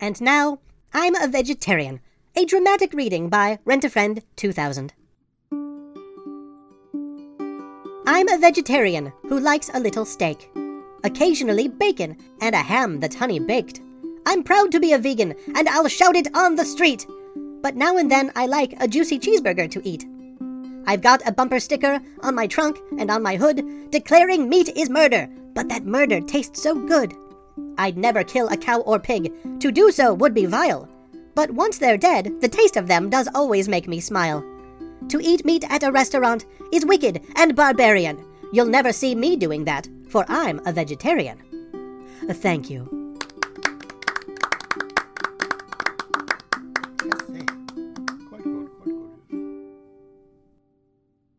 And now, I'm a Vegetarian, a dramatic reading by Rent a Friend 2000. I'm a vegetarian who likes a little steak, occasionally bacon, and a ham that's honey baked. I'm proud to be a vegan, and I'll shout it on the street. But now and then I like a juicy cheeseburger to eat. I've got a bumper sticker on my trunk and on my hood declaring meat is murder, but that murder tastes so good. I'd never kill a cow or pig. To do so would be vile. But once they're dead, the taste of them does always make me smile. To eat meat at a restaurant is wicked and barbarian. You'll never see me doing that, for I'm a vegetarian. Thank you.